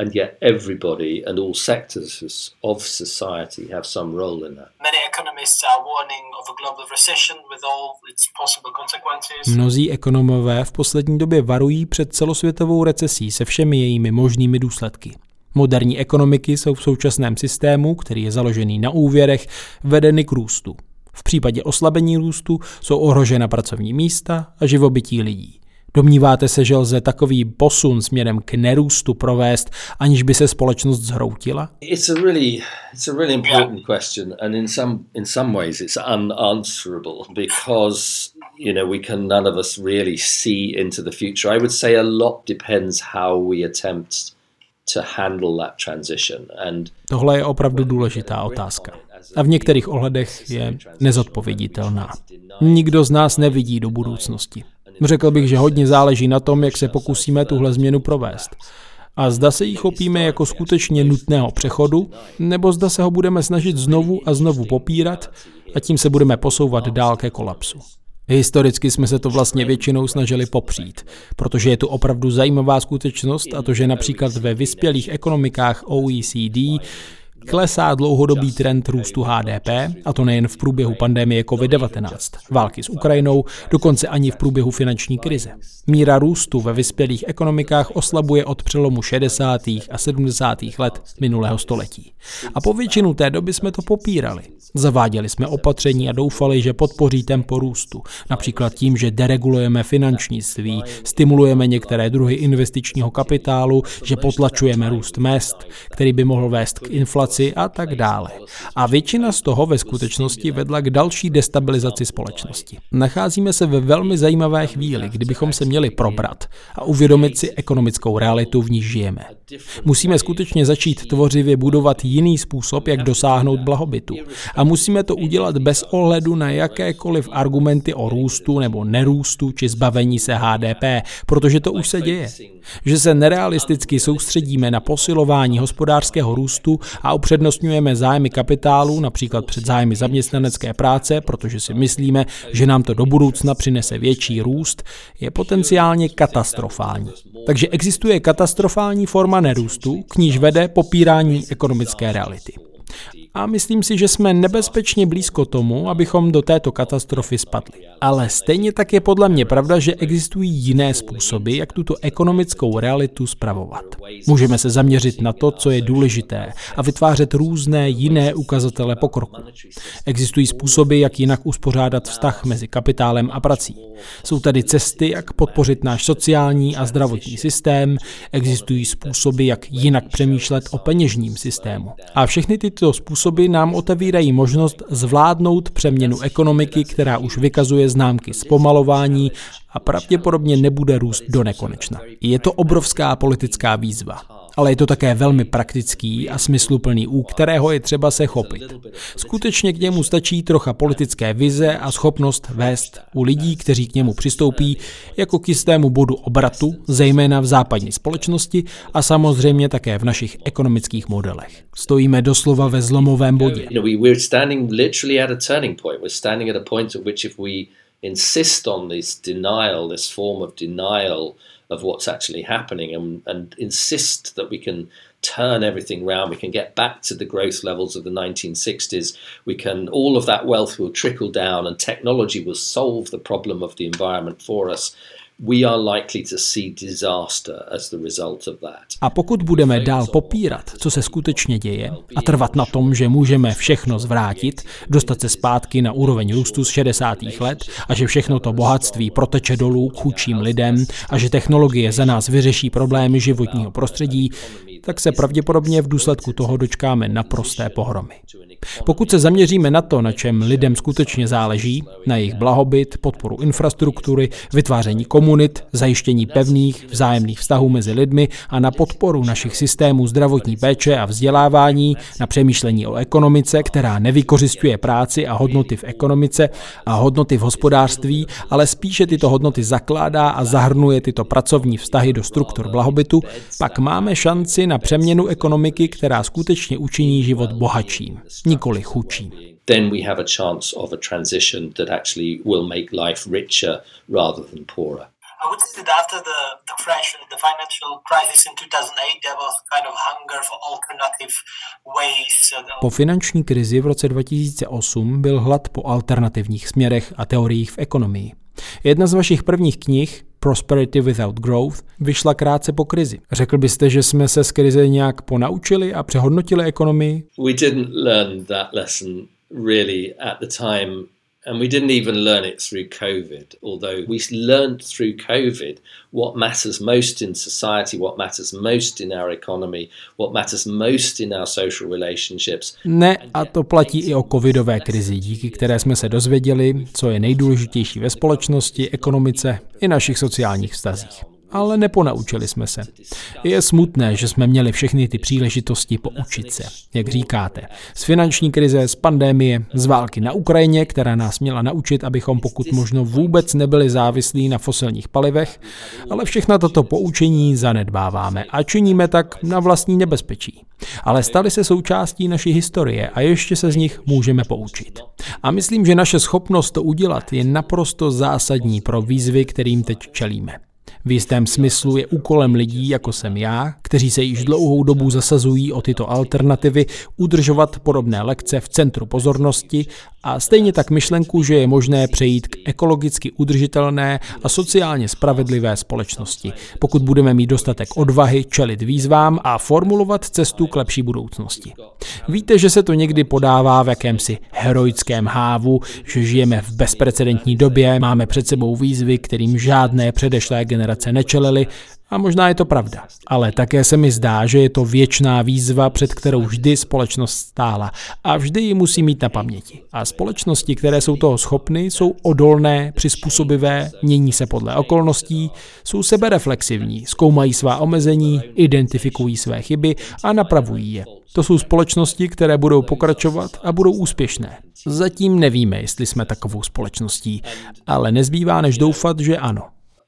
Speaker 1: and yet everybody and all sectors of society have some role in that. Many economists are warning of a global recession with all its possible consequences. Mnozí ekonomové v poslední době varují před celosvětovou recesí se všemi jejími možnými důsledky. Moderní ekonomiky jsou v současném systému, který je založený na úvěrech, vedeny k růstu. V případě oslabení růstu jsou ohrožena pracovní místa a živobytí lidí. Domníváte se, že lze takový posun směrem k nerůstu provést, aniž by se společnost zhroutila?
Speaker 3: It's a really, it's a really important question and in some, in some ways it's unanswerable because you know we can none of us really see into the future. I would say a lot depends how we attempt to handle that transition and
Speaker 1: Tohle je opravdu důležitá otázka. A v některých ohledech je nezodpověditelná. Nikdo z nás nevidí do budoucnosti. Řekl bych, že hodně záleží na tom, jak se pokusíme tuhle změnu provést. A zda se jí chopíme jako skutečně nutného přechodu, nebo zda se ho budeme snažit znovu a znovu popírat a tím se budeme posouvat dál ke kolapsu. Historicky jsme se to vlastně většinou snažili popřít, protože je tu opravdu zajímavá skutečnost a to, že například ve vyspělých ekonomikách OECD Klesá dlouhodobý trend růstu HDP, a to nejen v průběhu pandemie COVID-19, války s Ukrajinou, dokonce ani v průběhu finanční krize. Míra růstu ve vyspělých ekonomikách oslabuje od přelomu 60. a 70. let minulého století. A po většinu té doby jsme to popírali. Zaváděli jsme opatření a doufali, že podpoří tempo růstu, například tím, že deregulujeme finančnictví, stimulujeme některé druhy investičního kapitálu, že potlačujeme růst mest, který by mohl vést k inflaci a tak dále. A většina z toho ve skutečnosti vedla k další destabilizaci společnosti. Nacházíme se ve velmi zajímavé chvíli, kdybychom se měli probrat a uvědomit si ekonomickou realitu, v níž žijeme. Musíme skutečně začít tvořivě budovat jiný způsob, jak dosáhnout blahobytu. A musíme to udělat bez ohledu na jakékoliv argumenty o růstu nebo nerůstu či zbavení se HDP, protože to už se děje. Že se nerealisticky soustředíme na posilování hospodářského růstu a upřednostňujeme zájmy kapitálu, například před zájmy zaměstnanecké práce, protože si myslíme, že nám to do budoucna přinese větší růst, je potenciálně katastrofální. Takže existuje katastrofální forma nerůstu, k níž vede popírání ekonomické reality a myslím si, že jsme nebezpečně blízko tomu, abychom do této katastrofy spadli. Ale stejně tak je podle mě pravda, že existují jiné způsoby, jak tuto ekonomickou realitu spravovat. Můžeme se zaměřit na to, co je důležité a vytvářet různé jiné ukazatele pokroku. Existují způsoby, jak jinak uspořádat vztah mezi kapitálem a prací. Jsou tady cesty, jak podpořit náš sociální a zdravotní systém, existují způsoby, jak jinak přemýšlet o peněžním systému. A všechny tyto způsoby nám otevírají možnost zvládnout přeměnu ekonomiky, která už vykazuje známky zpomalování a pravděpodobně nebude růst do nekonečna. Je to obrovská politická výzva ale je to také velmi praktický a smysluplný, u kterého je třeba se chopit. Skutečně k němu stačí trocha politické vize a schopnost vést u lidí, kteří k němu přistoupí, jako k jistému bodu obratu, zejména v západní společnosti a samozřejmě také v našich ekonomických modelech. Stojíme doslova ve zlomovém bodě. insist on this denial, this form of denial of what's actually happening and, and insist that we can turn everything around. We can get back to the growth levels of the 1960s. We can, all of that wealth will trickle down and technology will solve the problem of the environment for us. A pokud budeme dál popírat, co se skutečně děje, a trvat na tom, že můžeme všechno zvrátit, dostat se zpátky na úroveň růstu z 60. let a že všechno to bohatství proteče dolů k chudším lidem a že technologie za nás vyřeší problémy životního prostředí, tak se pravděpodobně v důsledku toho dočkáme naprosté pohromy. Pokud se zaměříme na to, na čem lidem skutečně záleží, na jejich blahobyt, podporu infrastruktury, vytváření komunit, zajištění pevných vzájemných vztahů mezi lidmi a na podporu našich systémů zdravotní péče a vzdělávání, na přemýšlení o ekonomice, která nevykořistuje práci a hodnoty v ekonomice a hodnoty v hospodářství, ale spíše tyto hodnoty zakládá a zahrnuje tyto pracovní vztahy do struktur blahobytu, pak máme šanci na přeměnu ekonomiky, která skutečně učiní život bohatším nikoli chudší. Then we have a chance of a transition that actually will make life richer rather than poorer. I would say that after the, the crash, the financial crisis in 2008, there was kind of hunger for alternative ways. Po finanční krizi v roce 2008 byl hlad po alternativních směrech a teoriích v ekonomii. Jedna z vašich prvních knih, Prosperity Without Growth, vyšla krátce po krizi. Řekl byste, že jsme se z krize nějak ponaučili a přehodnotili ekonomii?
Speaker 3: We didn't learn that lesson really at the time And we didn't even learn it through COVID, although we learned through COVID what matters most in society, what matters most in our economy, what matters most in our social relationships.
Speaker 1: Ne, a to platí i o covidové krizi, díky které jsme se dozvěděli, co je nejdůležitější ve společnosti, ekonomice i našich sociálních vztazích ale neponaučili jsme se. Je smutné, že jsme měli všechny ty příležitosti poučit se, jak říkáte. Z finanční krize, z pandémie, z války na Ukrajině, která nás měla naučit, abychom pokud možno vůbec nebyli závislí na fosilních palivech, ale všechna toto poučení zanedbáváme a činíme tak na vlastní nebezpečí. Ale stali se součástí naší historie a ještě se z nich můžeme poučit. A myslím, že naše schopnost to udělat je naprosto zásadní pro výzvy, kterým teď čelíme. V jistém smyslu je úkolem lidí, jako jsem já, kteří se již dlouhou dobu zasazují o tyto alternativy, udržovat podobné lekce v centru pozornosti a stejně tak myšlenku, že je možné přejít k ekologicky udržitelné a sociálně spravedlivé společnosti, pokud budeme mít dostatek odvahy čelit výzvám a formulovat cestu k lepší budoucnosti. Víte, že se to někdy podává v jakémsi heroickém hávu, že žijeme v bezprecedentní době, máme před sebou výzvy, kterým žádné předešlé generace nečelily a možná je to pravda, ale také se mi zdá, že je to věčná výzva, před kterou vždy společnost stála a vždy ji musí mít na paměti. A společnosti, které jsou toho schopny, jsou odolné, přizpůsobivé, mění se podle okolností, jsou sebereflexivní, zkoumají svá omezení, identifikují své chyby a napravují je. To jsou společnosti, které budou pokračovat a budou úspěšné. Zatím nevíme, jestli jsme takovou společností, ale nezbývá než doufat, že ano.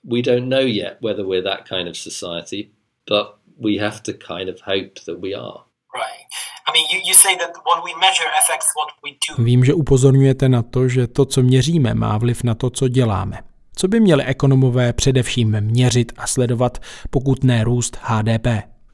Speaker 3: We don't know yet whether we're that kind of society, but we have to kind of hope that we are.
Speaker 2: Right. I mean, you, you say that what we measure affects what we do.
Speaker 1: Vím, že upozorňujete na to, že to, co měříme, má vliv na to, co děláme. Co by měli ekonomové především měřit a sledovat, pokud ne růst HDP?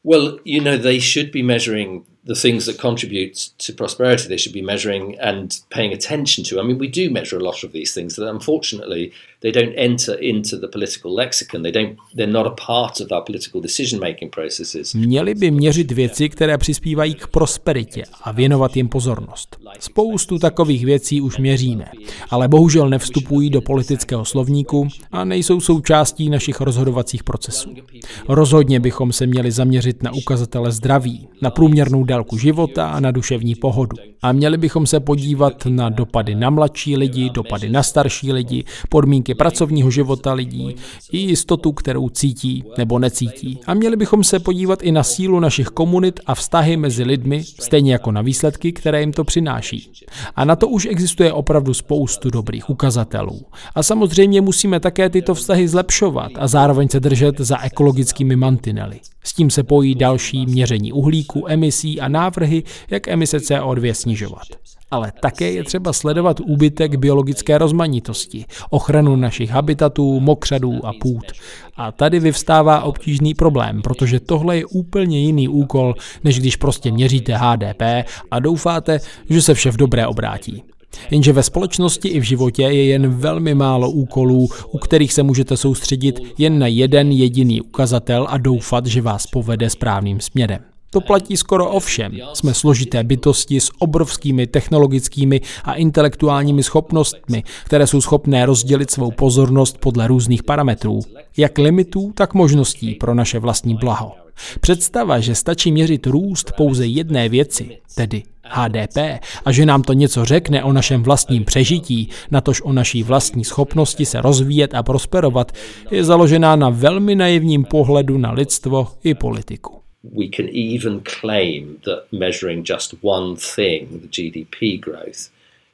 Speaker 3: Well, you know, they should be measuring the things that contribute to prosperity. They should be measuring and paying attention to. I mean, we do measure a lot of these things that unfortunately they don't enter into the political lexicon. They don't. They're not a part of our political decision-making processes.
Speaker 1: Měli by měřit věci, které přispívají k prosperitě a věnovat jim pozornost. Spoustu takových věcí už měříme, ale bohužel nevstupují do politického slovníku a nejsou součástí našich rozhodovacích procesů. Rozhodně bychom se měli zaměřit na ukazatele zdraví, na průměrnou délku života a na duševní pohodu. A měli bychom se podívat na dopady na mladší lidi, dopady na starší lidi, podmínky pracovního života lidí i jistotu, kterou cítí nebo necítí. A měli bychom se podívat i na sílu našich komunit a vztahy mezi lidmi, stejně jako na výsledky, které jim to přináší. A na to už existuje opravdu spoustu dobrých ukazatelů. A samozřejmě musíme také tyto vztahy zlepšovat a zároveň se držet za ekologickými mantinely. S tím se pojí další měření uhlíku, emisí a návrhy, jak emise CO2 snižovat. Ale také je třeba sledovat úbytek biologické rozmanitosti, ochranu našich habitatů, mokřadů a půd. A tady vyvstává obtížný problém, protože tohle je úplně jiný úkol, než když prostě měříte HDP a doufáte, že se vše v dobré obrátí. Jenže ve společnosti i v životě je jen velmi málo úkolů, u kterých se můžete soustředit jen na jeden jediný ukazatel a doufat, že vás povede správným směrem. To platí skoro o všem. Jsme složité bytosti s obrovskými technologickými a intelektuálními schopnostmi, které jsou schopné rozdělit svou pozornost podle různých parametrů, jak limitů, tak možností pro naše vlastní blaho. Představa, že stačí měřit růst pouze jedné věci, tedy HDP, a že nám to něco řekne o našem vlastním přežití, natož o naší vlastní schopnosti se rozvíjet a prosperovat, je založená na velmi naivním pohledu na lidstvo i politiku.
Speaker 3: We can even claim that measuring just one thing, the GDP growth,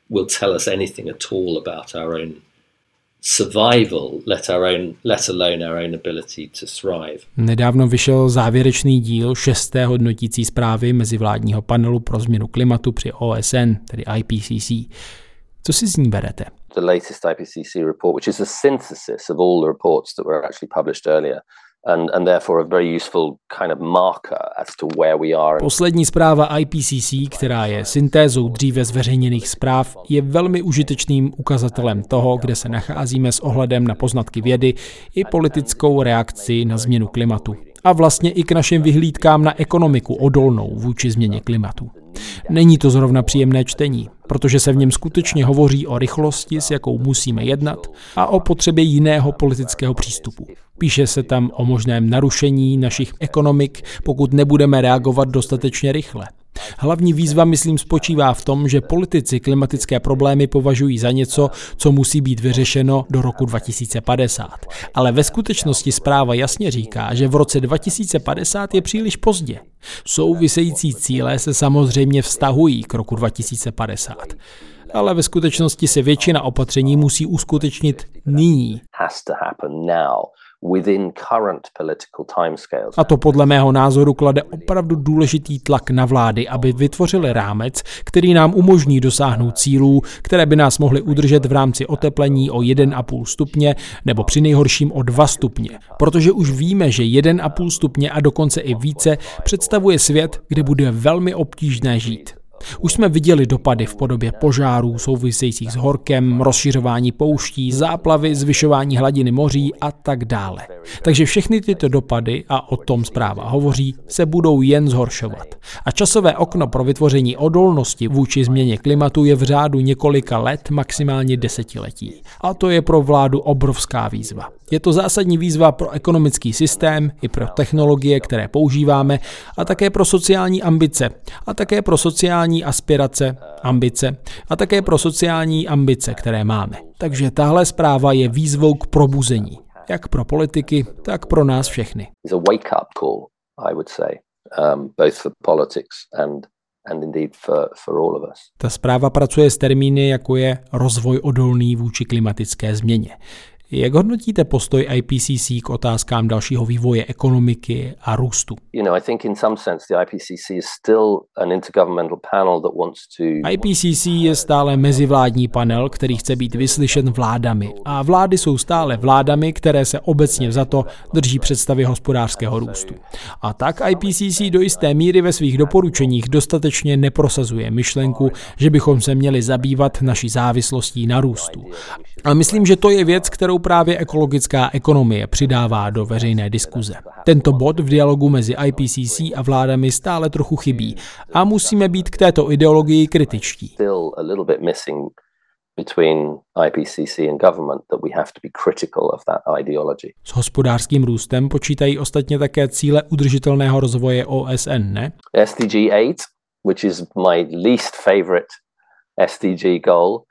Speaker 3: will tell us anything at all about our own survival, let, our own, let alone our own ability to thrive.
Speaker 1: Nedávno vyšel závěrečný díl šesté hodnotící zprávy mezivládního panelu pro změnu klimatu při OSN, tedy IPCC. Co si z ní berete?
Speaker 4: The latest IPCC report, which is a synthesis of all the reports that were actually published earlier,
Speaker 1: Poslední zpráva IPCC, která je syntézou dříve zveřejněných zpráv, je velmi užitečným ukazatelem toho, kde se nacházíme s ohledem na poznatky vědy i politickou reakci na změnu klimatu. A vlastně i k našim vyhlídkám na ekonomiku odolnou vůči změně klimatu. Není to zrovna příjemné čtení, protože se v něm skutečně hovoří o rychlosti, s jakou musíme jednat, a o potřebě jiného politického přístupu. Píše se tam o možném narušení našich ekonomik, pokud nebudeme reagovat dostatečně rychle. Hlavní výzva, myslím, spočívá v tom, že politici klimatické problémy považují za něco, co musí být vyřešeno do roku 2050. Ale ve skutečnosti zpráva jasně říká, že v roce 2050 je příliš pozdě. Související cíle se samozřejmě vztahují k roku 2050 ale ve skutečnosti se většina opatření musí uskutečnit nyní. A to podle mého názoru klade opravdu důležitý tlak na vlády, aby vytvořili rámec, který nám umožní dosáhnout cílů, které by nás mohly udržet v rámci oteplení o 1,5 stupně nebo při nejhorším o 2 stupně. Protože už víme, že 1,5 stupně a dokonce i více představuje svět, kde bude velmi obtížné žít. Už jsme viděli dopady v podobě požárů souvisejících s horkem, rozšiřování pouští, záplavy, zvyšování hladiny moří a tak dále. Takže všechny tyto dopady, a o tom zpráva hovoří, se budou jen zhoršovat. A časové okno pro vytvoření odolnosti vůči změně klimatu je v řádu několika let, maximálně desetiletí. A to je pro vládu obrovská výzva. Je to zásadní výzva pro ekonomický systém i pro technologie, které používáme, a také pro sociální ambice, a také pro sociální aspirace, ambice, a také pro sociální ambice, které máme. Takže tahle zpráva je výzvou k probuzení, jak pro politiky, tak pro nás všechny. Ta zpráva pracuje s termíny, jako je rozvoj odolný vůči klimatické změně. Jak hodnotíte postoj IPCC k otázkám dalšího vývoje ekonomiky a růstu? IPCC je stále mezivládní panel, který chce být vyslyšen vládami. A vlády jsou stále vládami, které se obecně za to drží představy hospodářského růstu. A tak IPCC do jisté míry ve svých doporučeních dostatečně neprosazuje myšlenku, že bychom se měli zabývat naší závislostí na růstu. A myslím, že to je věc, kterou právě ekologická ekonomie přidává do veřejné diskuze. Tento bod v dialogu mezi IPCC a vládami stále trochu chybí a musíme být k této ideologii kritičtí. between IPCC and government that we have to be critical of that ideology. S hospodářským růstem počítají ostatně také cíle udržitelného rozvoje OSN, ne?
Speaker 4: SDG 8, which is my least favorite SDG goal,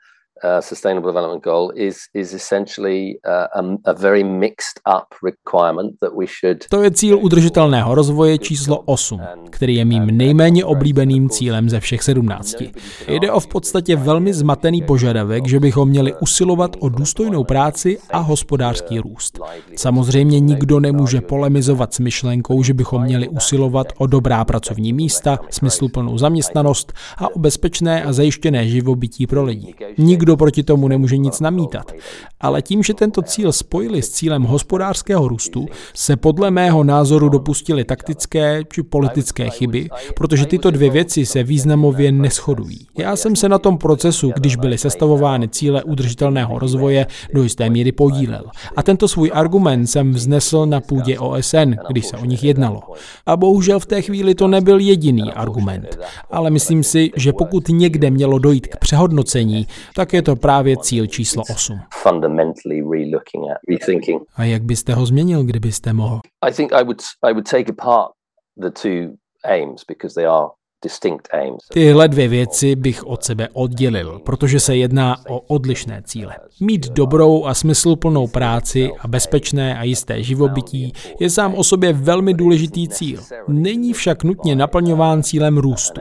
Speaker 4: uh, Sustainable Development Goal is is essentially uh, a, a very mixed up requirement that we should.
Speaker 1: To je cíl udržitelného rozvoje číslo 8, který je mým nejméně oblíbeným cílem ze všech 17. Jde o v podstatě velmi zmatený požadavek, že bychom měli usilovat o důstojnou práci a hospodářský růst. Samozřejmě nikdo nemůže polemizovat s myšlenkou, že bychom měli usilovat o dobrá pracovní místa, smysluplnou zaměstnanost a o bezpečné a zajištěné živobytí pro lidi. Nikdo nikdo proti tomu nemůže nic namítat. Ale tím, že tento cíl spojili s cílem hospodářského růstu, se podle mého názoru dopustili taktické či politické chyby, protože tyto dvě věci se významově neschodují. Já jsem se na tom procesu, když byly sestavovány cíle udržitelného rozvoje, do jisté míry podílel. A tento svůj argument jsem vznesl na půdě OSN, když se o nich jednalo. A bohužel v té chvíli to nebyl jediný argument. Ale myslím si, že pokud někde mělo dojít k přehodnocení, tak je to právě cíl číslo 8. A jak byste ho změnil, kdybyste mohl? I think I would, I would take apart the two aims because they are Tyhle dvě věci bych od sebe oddělil, protože se jedná o odlišné cíle. Mít dobrou a smysluplnou práci a bezpečné a jisté živobytí je sám o sobě velmi důležitý cíl. Není však nutně naplňován cílem růstu.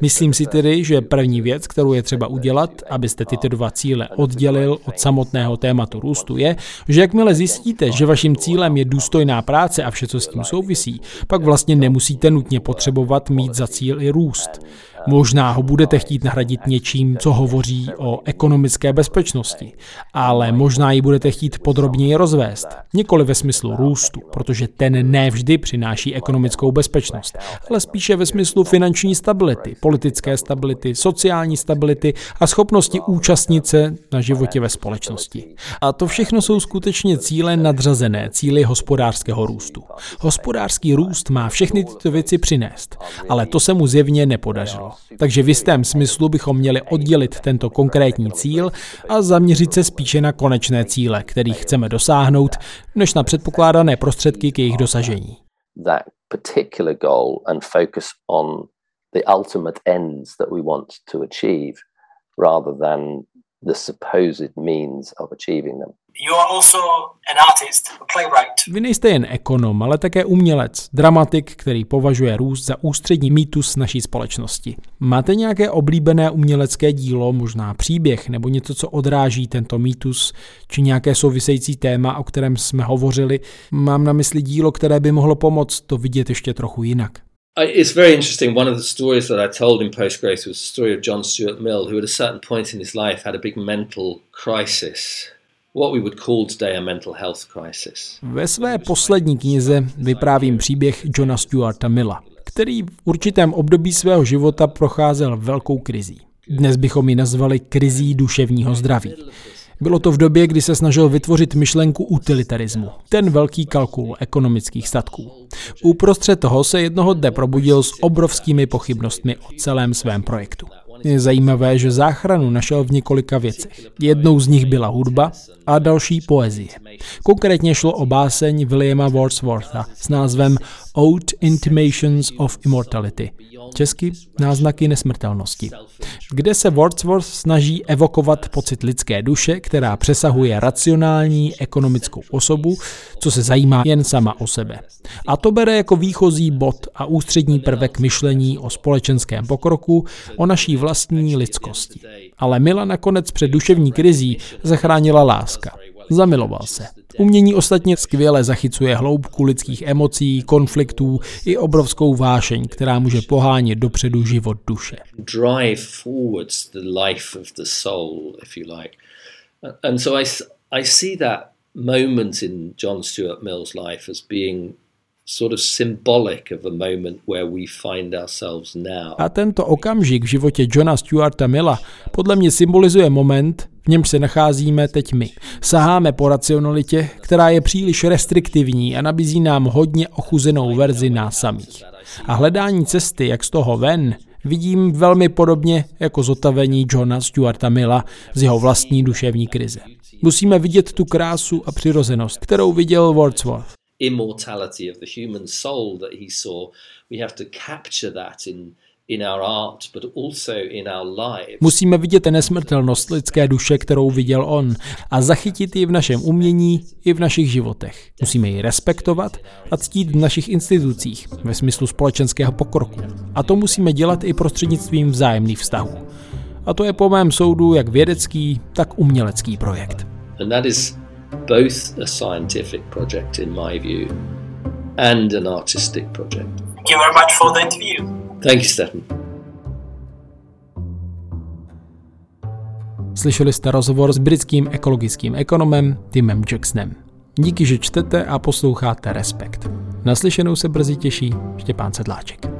Speaker 1: Myslím si tedy, že první věc, kterou je třeba udělat, abyste tyto dva cíle oddělil od samotného tématu růstu, je, že jakmile zjistíte, že vaším cílem je důstojná práce a vše, co s tím souvisí, pak vlastně nemusíte nutně potřebovat mít za cíl i růst. růst. Možná ho budete chtít nahradit něčím, co hovoří o ekonomické bezpečnosti, ale možná ji budete chtít podrobněji rozvést. Nikoli ve smyslu růstu, protože ten ne vždy přináší ekonomickou bezpečnost, ale spíše ve smyslu finanční stability, politické stability, sociální stability a schopnosti účastnit se na životě ve společnosti. A to všechno jsou skutečně cíle nadřazené, cíly hospodářského růstu. Hospodářský růst má všechny tyto věci přinést, ale to se mu zjevně nepodařilo. Takže v jistém smyslu bychom měli oddělit tento konkrétní cíl a zaměřit se spíše na konečné cíle, kterých chceme dosáhnout, než na předpokládané prostředky k jejich dosažení. Rather than the supposed means of achieving them.
Speaker 2: You are also an artist, a playwright.
Speaker 1: Vy nejste jen ekonom, ale také umělec, dramatik, který považuje růst za ústřední mýtus naší společnosti. Máte nějaké oblíbené umělecké dílo, možná příběh nebo něco, co odráží tento mýtus, či nějaké související téma, o kterém jsme hovořili? Mám na mysli dílo, které by mohlo pomoct to vidět ještě trochu jinak.
Speaker 3: It's very interesting. One of the stories that I told in Postgrace was the story of John Stuart Mill, who at a certain point in his life had a big mental crisis.
Speaker 1: Ve své poslední knize vyprávím příběh Johna Stuarta Milla, který v určitém období svého života procházel velkou krizí. Dnes bychom ji nazvali krizí duševního zdraví. Bylo to v době, kdy se snažil vytvořit myšlenku utilitarismu, ten velký kalkul ekonomických statků. Uprostřed toho se jednoho dne probudil s obrovskými pochybnostmi o celém svém projektu. Je zajímavé, že záchranu našel v několika věcech. Jednou z nich byla hudba a další poezie. Konkrétně šlo o báseň Williama Wordswortha s názvem Old Intimations of Immortality, česky náznaky nesmrtelnosti, kde se Wordsworth snaží evokovat pocit lidské duše, která přesahuje racionální ekonomickou osobu, co se zajímá jen sama o sebe. A to bere jako výchozí bod a ústřední prvek myšlení o společenském pokroku, o naší vlastní lidskosti. Ale Mila nakonec před duševní krizí zachránila láska. Zamiloval se. Umění ostatně skvěle zachycuje hloubku lidských emocí, konfliktů i obrovskou vášeň, která může pohánět dopředu život duše.
Speaker 3: Drive forwards the life of the soul, if you like. And so I, I see that moment in John Stuart Mill's life as being
Speaker 1: A tento okamžik v životě Johna Stuarta Milla podle mě symbolizuje moment, v němž se nacházíme teď my. Saháme po racionalitě, která je příliš restriktivní a nabízí nám hodně ochuzenou verzi nás samých. A hledání cesty, jak z toho ven, vidím velmi podobně jako zotavení Johna Stuarta Milla z jeho vlastní duševní krize. Musíme vidět tu krásu a přirozenost, kterou viděl Wordsworth
Speaker 3: immortality of the human soul that he saw. We have to capture that in in our art, but also in our lives.
Speaker 1: Musíme vidět nesmrtelnost lidské duše, kterou viděl on, a zachytit ji v našem umění i v našich životech. Musíme ji respektovat a ctít v našich institucích, ve smyslu společenského pokroku. A to musíme dělat i prostřednictvím vzájemných vztahů. A to je po mém soudu jak vědecký, tak umělecký projekt.
Speaker 3: And that is both a scientific project, in my view, and an artistic project.
Speaker 2: Thank you very much for the interview.
Speaker 3: Thank you, Stefan.
Speaker 1: Slyšeli jste rozhovor s britským ekologickým ekonomem Timem Jacksonem. Díky, že čtete a posloucháte Respekt. Naslyšenou se brzy těší Štěpán Sedláček.